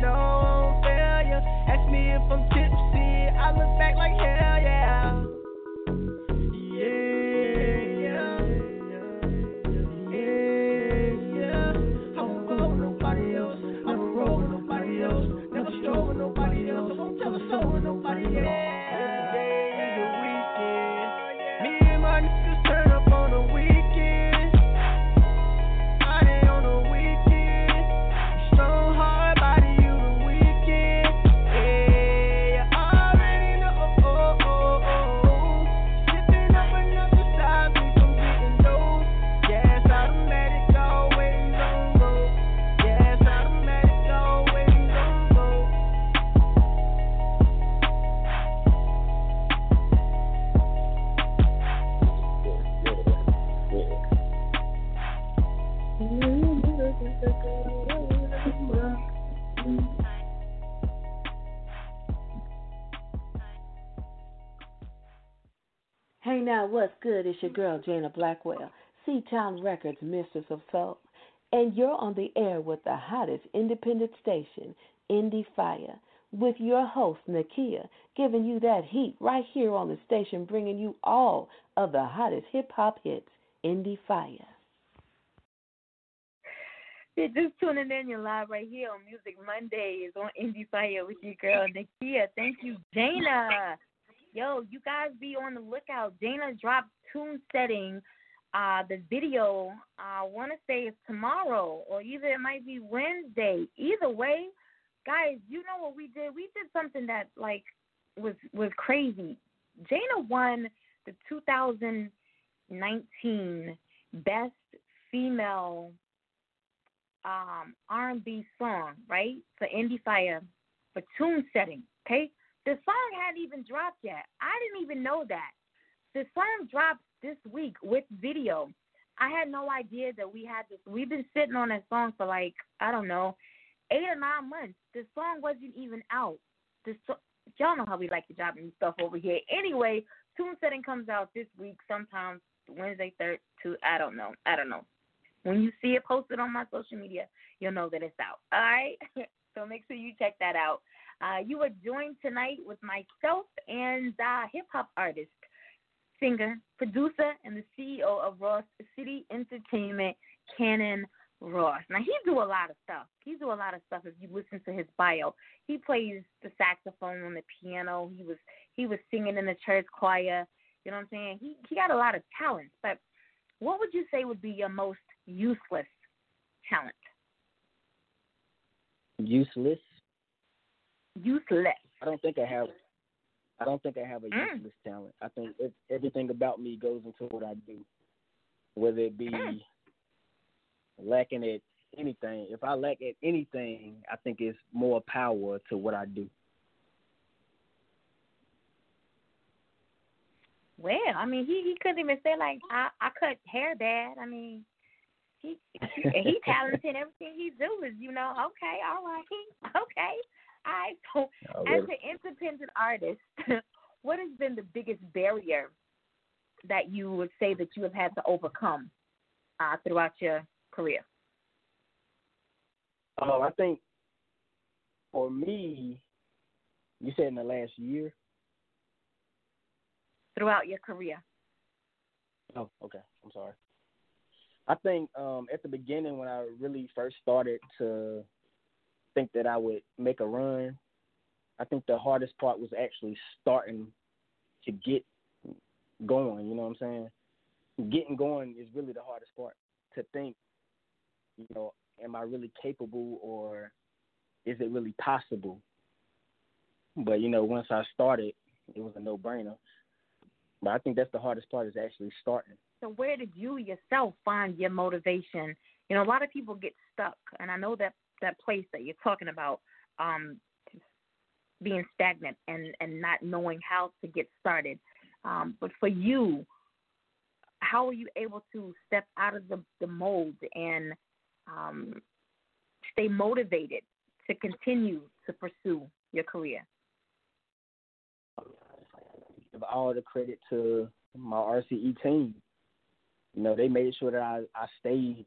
No, I don't fail you. Ask me if I'm tipsy. I look back like hell, It's your girl Jana Blackwell, C Town Records, Mistress of Soul, and you're on the air with the hottest independent station, Indie Fire, with your host Nakia, giving you that heat right here on the station, bringing you all of the hottest hip hop hits, Indie Fire. You're just tuning in. You're live right here on Music Mondays on Indie Fire with your girl Nakia. Thank you, Jana. Yo, you guys be on the lookout. Jana dropped tune setting. Uh, the video, I want to say it's tomorrow, or either it might be Wednesday. Either way, guys, you know what we did? We did something that like was was crazy. Jana won the 2019 Best Female um, R&B song, right? For Indie Fire for tune setting. Okay, the song hadn't even dropped yet. I didn't even know that. The song dropped this week with video. I had no idea that we had this. We've been sitting on that song for like I don't know, eight or nine months. The song wasn't even out. The so- y'all know how we like to drop new stuff over here. Anyway, tune setting comes out this week, sometimes Wednesday, third, to I don't know, I don't know. When you see it posted on my social media, you'll know that it's out. All right, so make sure you check that out. Uh, you are joined tonight with myself and uh, hip hop artist, singer, producer, and the CEO of Ross City Entertainment, Cannon Ross. Now he do a lot of stuff. He do a lot of stuff. If you listen to his bio, he plays the saxophone on the piano. He was he was singing in the church choir. You know what I'm saying? He he got a lot of talent. But what would you say would be your most useless talent? Useless. Useless. I don't think I have. I don't think I have a Mm. useless talent. I think it, everything about me goes into what I do, whether it be Mm. lacking at anything. If I lack at anything, I think it's more power to what I do. Well, I mean, he he couldn't even say like I I cut hair bad. I mean, he he, he talented. Everything he do is you know okay, all right, okay, all right. So Oh, as an independent artist, what has been the biggest barrier that you would say that you have had to overcome uh, throughout your career? Oh, I think for me, you said in the last year. Throughout your career, Oh, okay. I'm sorry. I think um, at the beginning when I really first started to think that I would make a run, I think the hardest part was actually starting to get going. You know what I'm saying? Getting going is really the hardest part. To think, you know, am I really capable or is it really possible? But you know, once I started, it was a no-brainer. But I think that's the hardest part is actually starting. So where did you yourself find your motivation? You know, a lot of people get stuck, and I know that that place that you're talking about, um, being stagnant and and not knowing how to get started. Um, but for you, how are you able to step out of the the mold and um, stay motivated to continue to pursue your career? give all the credit to my RCE team. You know, they made sure that I, I stayed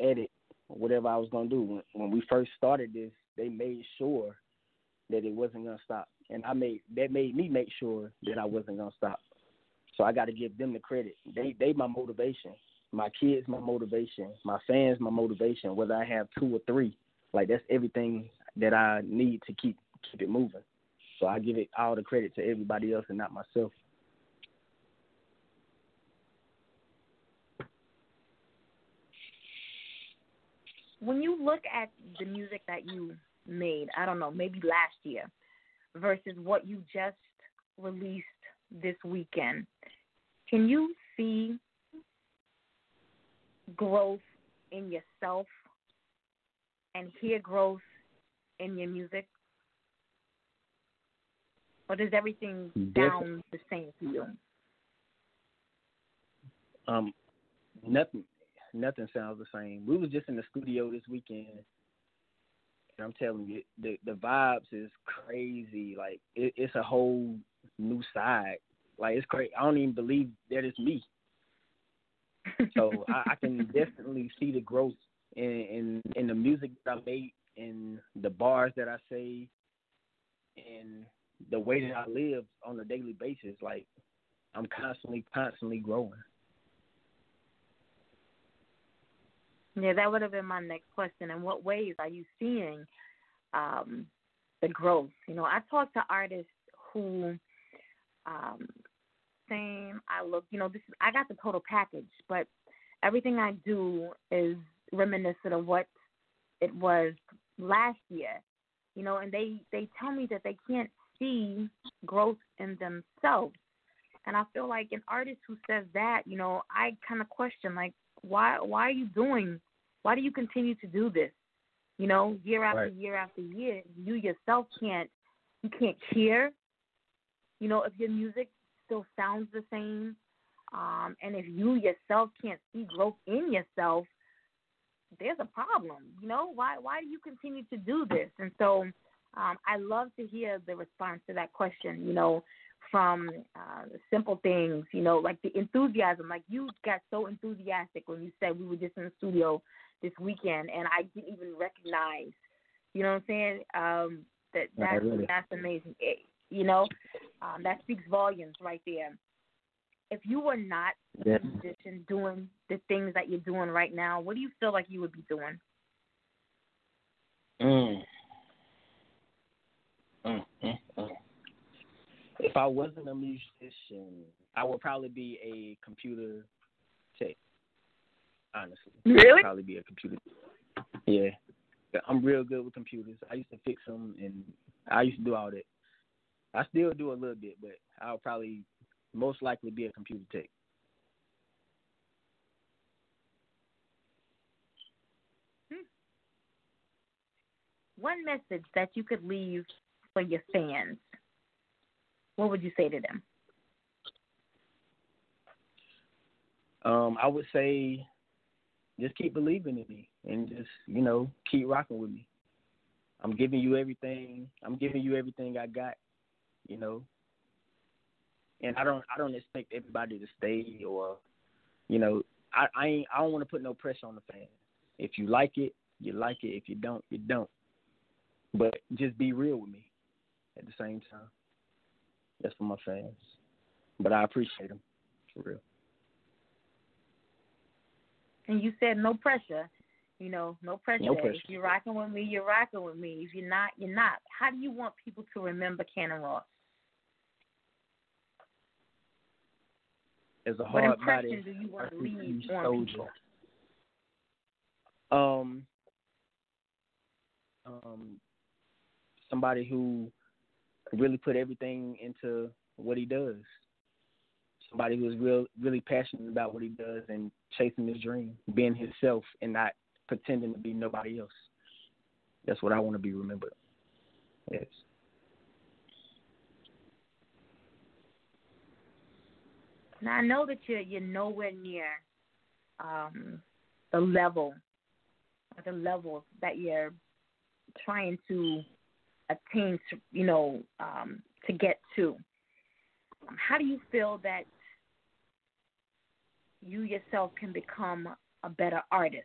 at it, whatever I was gonna do. When, when we first started this, they made sure that it wasn't gonna stop, and I made that made me make sure that I wasn't gonna stop. So I got to give them the credit. They they my motivation. My kids my motivation. My fans my motivation. Whether I have two or three, like that's everything that I need to keep keep it moving. So I give it all the credit to everybody else and not myself. When you look at the music that you made, I don't know, maybe last year versus what you just released this weekend, can you see growth in yourself and hear growth in your music? Or does everything sound the same to you? Um, nothing, nothing sounds the same. We was just in the studio this weekend, and I'm telling you, the the vibes is crazy. Like it, it's a whole new side. Like it's crazy. I don't even believe that it's me. so I, I can definitely see the growth in, in in the music that I make, in the bars that I say, and the way that I live on a daily basis. Like I'm constantly, constantly growing. Yeah, that would have been my next question. In what ways are you seeing um, the growth? You know, I talk to artists who um, same. I look, you know, this is, I got the total package, but everything I do is reminiscent of what it was last year. You know, and they they tell me that they can't see growth in themselves. And I feel like an artist who says that, you know, I kind of question like why why are you doing why do you continue to do this? You know, year after right. year after year, you yourself can't you can't hear. You know, if your music still sounds the same, um, and if you yourself can't see growth in yourself, there's a problem. You know, why why do you continue to do this? And so, um, I love to hear the response to that question. You know, from uh, simple things. You know, like the enthusiasm. Like you got so enthusiastic when you said we were just in the studio this weekend, and I didn't even recognize. You know what I'm saying? Um, that that's really. that's amazing. It, you know, um, that speaks volumes right there. If you were not yeah. a musician doing the things that you're doing right now, what do you feel like you would be doing? Mm. Mm, mm, mm. If I wasn't a musician, I would probably be a computer tech. Honestly, really? I'd probably be a computer. Yeah, I'm real good with computers. I used to fix them, and I used to do all that. I still do a little bit, but I'll probably most likely be a computer tech. Hmm. One message that you could leave for your fans, what would you say to them? Um, I would say just keep believing in me and just, you know, keep rocking with me. I'm giving you everything. I'm giving you everything I got, you know. And I don't I don't expect everybody to stay or you know, I I ain't I don't want to put no pressure on the fans. If you like it, you like it. If you don't, you don't. But just be real with me at the same time. That's for my fans. But I appreciate them for real. And you said no pressure. You know, no pressure. No pressure. If you're rocking with me, you're rocking with me. If you're not, you're not. How do you want people to remember Cannon Ross? As a What hard impression body do you want to leave on soldier. Um, um, somebody who really put everything into what he does. Somebody who's real, really passionate about what he does and chasing his dream, being himself, and not pretending to be nobody else. That's what I want to be remembered. Yes. Now I know that you're you're nowhere near um, the level, the level that you're trying to attain to, you know, um, to get to. How do you feel that you yourself can become a better artist,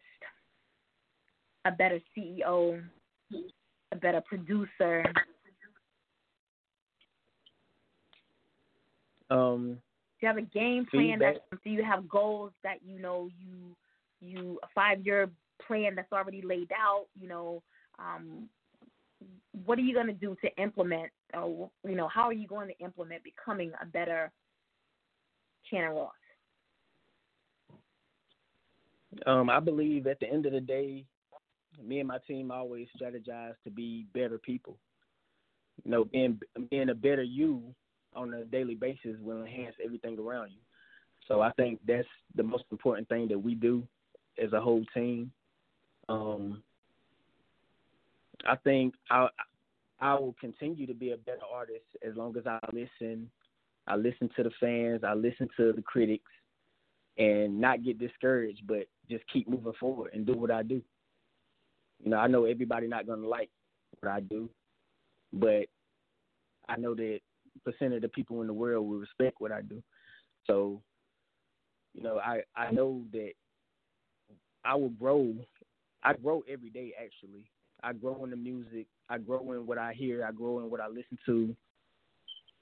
a better CEO, a better producer? Um, Do you have a game plan? That, do you have goals that you know you you a five year plan that's already laid out? You know, um, what are you going to do to implement? Or you know, how are you going to implement becoming a better Ross? Um, I believe at the end of the day, me and my team always strategize to be better people. You know, being being a better you on a daily basis will enhance everything around you. So I think that's the most important thing that we do as a whole team. Um, I think I I will continue to be a better artist as long as I listen. I listen to the fans. I listen to the critics, and not get discouraged, but just keep moving forward and do what I do. You know, I know everybody not gonna like what I do, but I know that percent of the people in the world will respect what I do. So, you know, I I know that I will grow. I grow every day. Actually, I grow in the music. I grow in what I hear. I grow in what I listen to.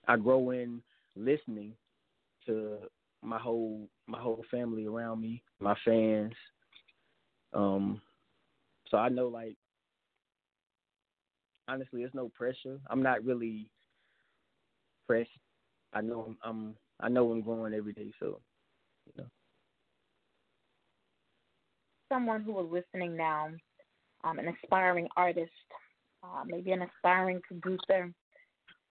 I grow in listening to my whole my whole family around me, my fans. Um, so I know like honestly, there's no pressure. I'm not really pressed. I know I'm, I'm I know I'm growing every day, so you know. Someone who is listening now, um, an aspiring artist, uh, maybe an aspiring producer,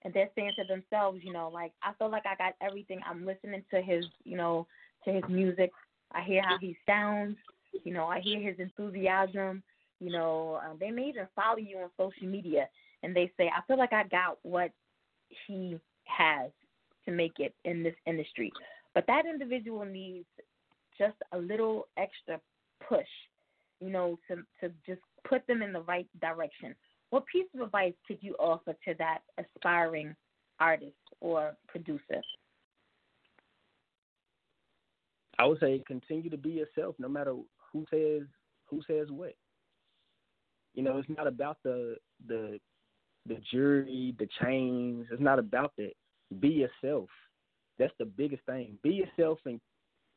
and they're saying to themselves, you know, like I feel like I got everything. I'm listening to his, you know, to his music. I hear how he sounds. You know, I hear his enthusiasm. You know, um, they may even follow you on social media, and they say, I feel like I got what he has to make it in this industry. But that individual needs just a little extra push, you know, to to just put them in the right direction. What piece of advice could you offer to that aspiring artist or producer? I would say continue to be yourself, no matter who says who says what. You know, it's not about the the the jury, the chains. It's not about that. Be yourself. That's the biggest thing. Be yourself and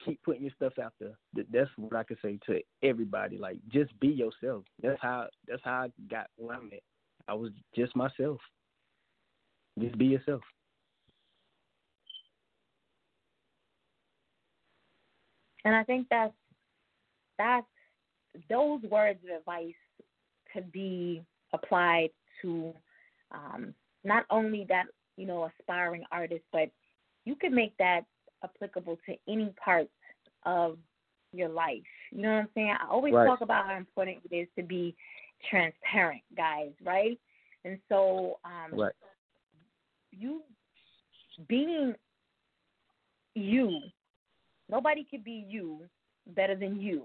keep putting your stuff out there. That's what I can say to everybody. Like, just be yourself. That's how. That's how I got where I'm at. I was just myself. Just be yourself. And I think that's that's those words of advice could be applied to um, not only that you know aspiring artist, but you can make that applicable to any part of your life. You know what I'm saying? I always right. talk about how important it is to be transparent, guys, right? And so, um, right. you being you, nobody could be you better than you,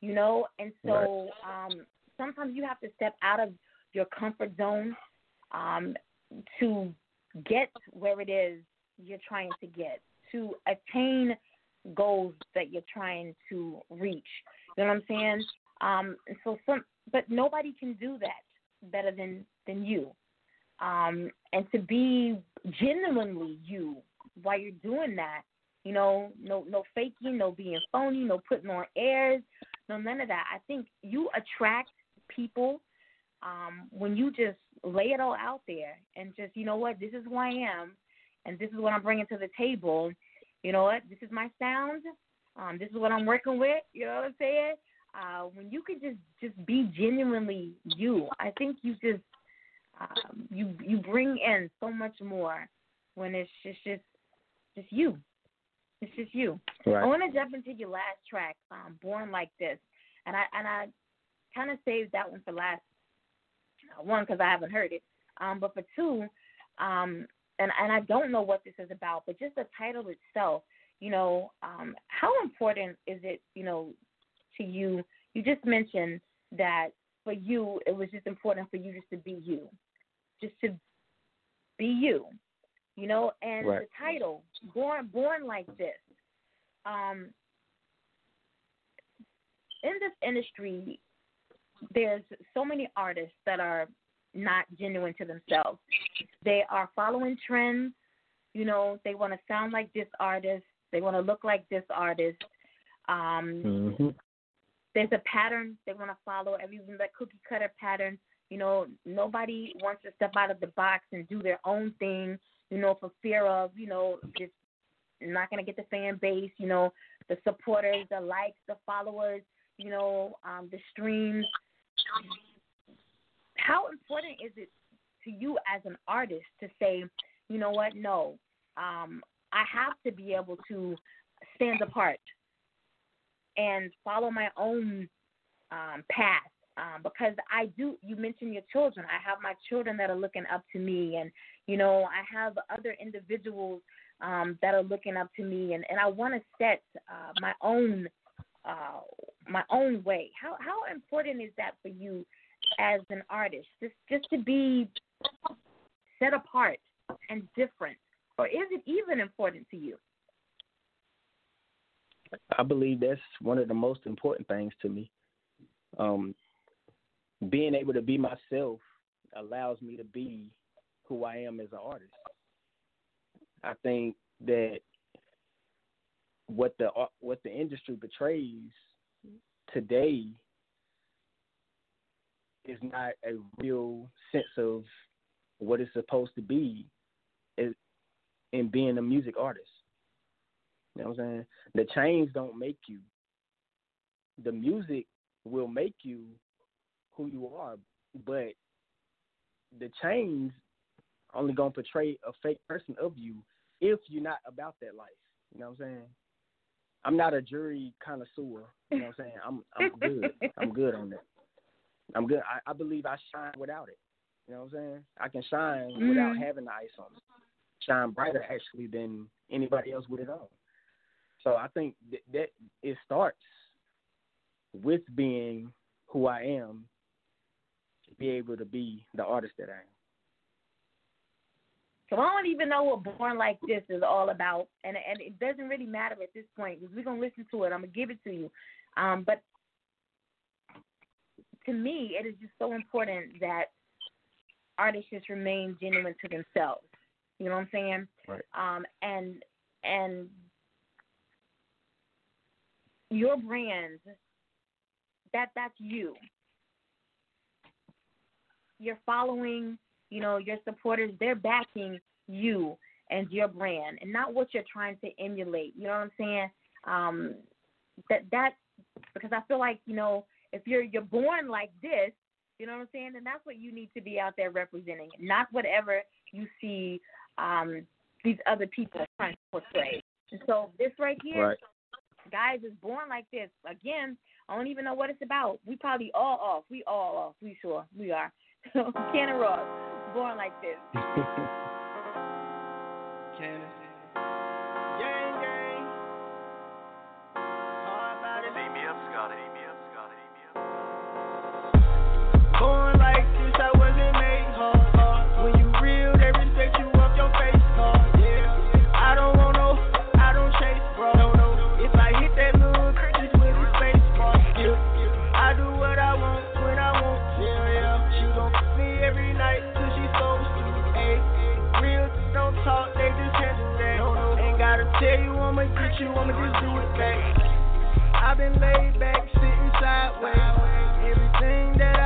you know. And so, right. um, sometimes you have to step out of your comfort zone um, to get where it is you're trying to get, to attain goals that you're trying to reach. You know what I'm saying? Um, and so some, but nobody can do that better than than you. Um, and to be genuinely you while you're doing that, you know, no no faking, no being phony, no putting on airs, no none of that. I think you attract people um, when you just lay it all out there and just, you know what, this is who I am, and this is what I'm bringing to the table. You know what, this is my sound. Um, this is what I'm working with. You know what I'm saying? Uh, when you can just just be genuinely you, I think you just um, you you bring in so much more when it's just just just you. It's just you. Right. I want to jump into your last track, um, "Born Like This," and I and I kind of saved that one for last one because I haven't heard it, um, but for two, um, and and I don't know what this is about, but just the title itself, you know, um, how important is it, you know, to you? You just mentioned that for you, it was just important for you just to be you, just to be you, you know, and right. the title, born born like this. Um, in this industry, there's so many artists that are not genuine to themselves. They are following trends. You know, they want to sound like this artist. They want to look like this artist. Um, mm-hmm. There's a pattern they want to follow. Everyone that cookie cutter pattern. You know, nobody wants to step out of the box and do their own thing. You know, for fear of you know just not going to get the fan base. You know, the supporters, the likes, the followers. You know, um, the streams how important is it to you as an artist to say, you know what, no, um, I have to be able to stand apart and follow my own um, path um, because I do. You mentioned your children. I have my children that are looking up to me, and you know I have other individuals um, that are looking up to me, and and I want to set uh, my own uh, my own way. How how important is that for you as an artist? Just just to be set apart and different, or is it even important to you? I believe that's one of the most important things to me. Um, being able to be myself allows me to be who I am as an artist. I think that what the uh, what the industry betrays today is not a real sense of what it's supposed to be in being a music artist. You know what I'm saying? The chains don't make you. The music will make you who you are, but the chains only gonna portray a fake person of you if you're not about that life. You know what I'm saying? I'm not a jury connoisseur. You know what I'm saying? I'm I'm good. I'm good on that. I'm good. I, I believe I shine without it. You know what I'm saying? I can shine mm-hmm. without having the ice on me. Shine brighter actually than anybody else with it on. So I think that, that it starts with being who I am be able to be the artist that I am. So I don't even know what Born Like This is all about, and and it doesn't really matter at this point because we're gonna listen to it. I'm gonna give it to you, um, but to me, it is just so important that artists just remain genuine to themselves. You know what I'm saying? Right. Um, and and your brand, that that's you. You're following you know, your supporters, they're backing you and your brand and not what you're trying to emulate. You know what I'm saying? Um, that that because I feel like, you know, if you're you're born like this, you know what I'm saying, then that's what you need to be out there representing, not whatever you see um these other people trying to portray. And so this right here, right. guys, is born like this. Again, I don't even know what it's about. We probably all off. We all off. We sure we are. And Ross born like this. you, I'ma just do it. I've been laid back, sitting sideways. Everything that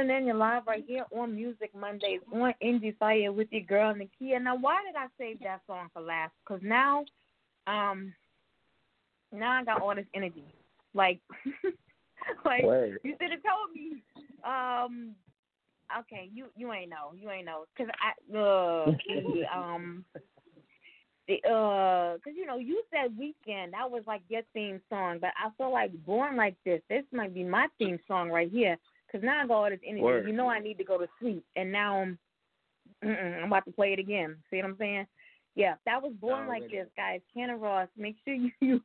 tuning in, you're live right here on Music Mondays on Indie Fire with your girl Nakia. Now, why did I save that song for last? Because now, um, now I got all this energy. Like, like Word. you should have told me. Um, okay, you you ain't know, you ain't know, cause I uh the, um the uh, cause you know you said weekend that was like your theme song, but I feel like born like this. This might be my theme song right here. Cause now I got all this energy. Word. You know I need to go to sleep, and now I'm, I'm about to play it again. See what I'm saying? Yeah, that was born like this, guys. Cannon Ross. Make sure you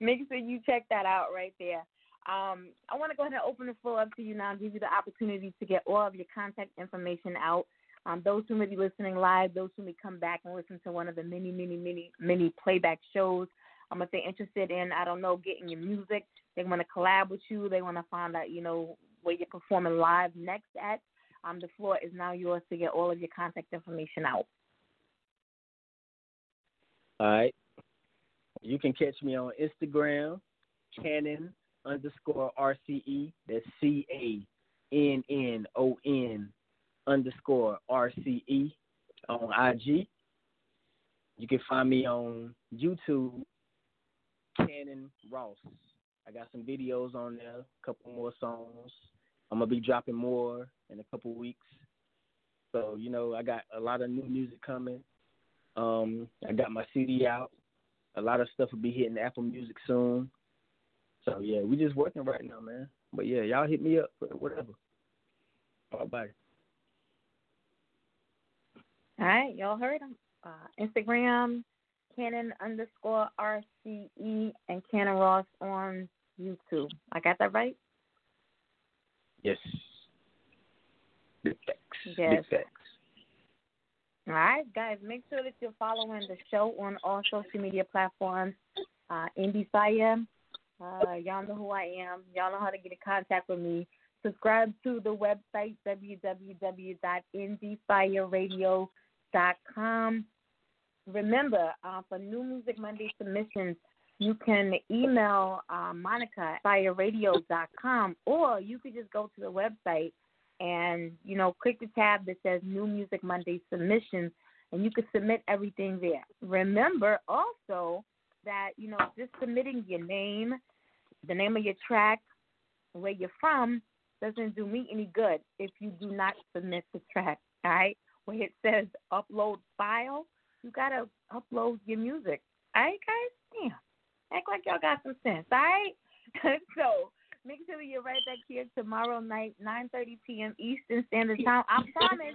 make sure you check that out right there. Um, I want to go ahead and open the floor up to you now, and give you the opportunity to get all of your contact information out. Um, those who may be listening live, those who may come back and listen to one of the many, many, many, many playback shows. Um, if they're interested in, I don't know, getting your music, they want to collab with you, they want to find out, you know, where you're performing live next at. Um, the floor is now yours to get all of your contact information out. All right. You can catch me on Instagram, Cannon underscore RCE. That's C A N N O N underscore RCE on IG. You can find me on YouTube, Cannon Ross. I got some videos on there, a couple more songs. I'm gonna be dropping more in a couple weeks. So you know, I got a lot of new music coming. Um, I got my CD out. A lot of stuff will be hitting Apple Music soon. So yeah, we just working right now, man. But yeah, y'all hit me up for whatever. Bye bye. All right, y'all heard him. Uh, Instagram, Cannon underscore RCE, and Cannon Ross on YouTube. I got that right? Yes. Big facts. Yes. Big facts. All right, guys, make sure that you're following the show on all social media platforms. Uh, Indie Fire, uh, y'all know who I am. Y'all know how to get in contact with me. Subscribe to the website, www.indiefireradio.com. Remember, uh, for New Music Monday submissions, you can email uh, Monica at fireradio.com or you could just go to the website and, you know, click the tab that says New Music Monday submissions and you can submit everything there. Remember also that, you know, just submitting your name, the name of your track, where you're from, doesn't do me any good if you do not submit the track, all right? Where it says upload file, you gotta upload your music. All right, guys? Damn. Act like y'all got some sense, all right? so make sure that you're right back here tomorrow night, 9.30 p.m. Eastern Standard Time. I promise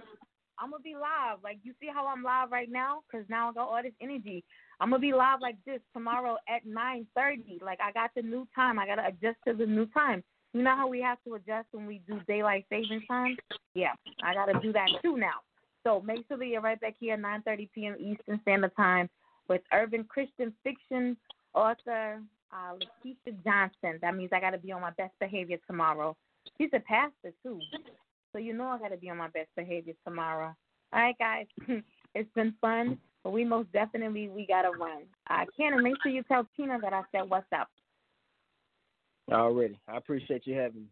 I'm to be live. Like, you see how I'm live right now? Because now I got all this energy. I'm to be live like this tomorrow at 9.30. Like, I got the new time. I got to adjust to the new time. You know how we have to adjust when we do daylight saving time? Yeah, I got to do that too now. So make sure that you're right back here at 9.30 p.m. Eastern Standard Time with urban Christian fiction author uh, Lakeisha Johnson. That means I got to be on my best behavior tomorrow. She's a pastor too. So you know I got to be on my best behavior tomorrow. All right, guys. it's been fun, but we most definitely we gotta run. I can and make sure you tell Tina that I said what's up. Already, I appreciate you having me.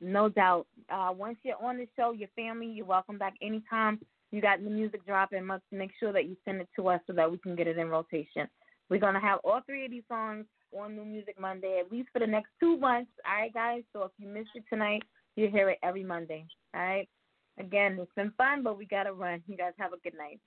No doubt. Uh, once you're on the show, your family, you're welcome back anytime. You got the music dropping. Must make sure that you send it to us so that we can get it in rotation. We're gonna have all three of these songs on New Music Monday at least for the next two months. All right, guys. So if you missed it tonight, you hear it every Monday. All right. Again, it's been fun, but we gotta run. You guys have a good night.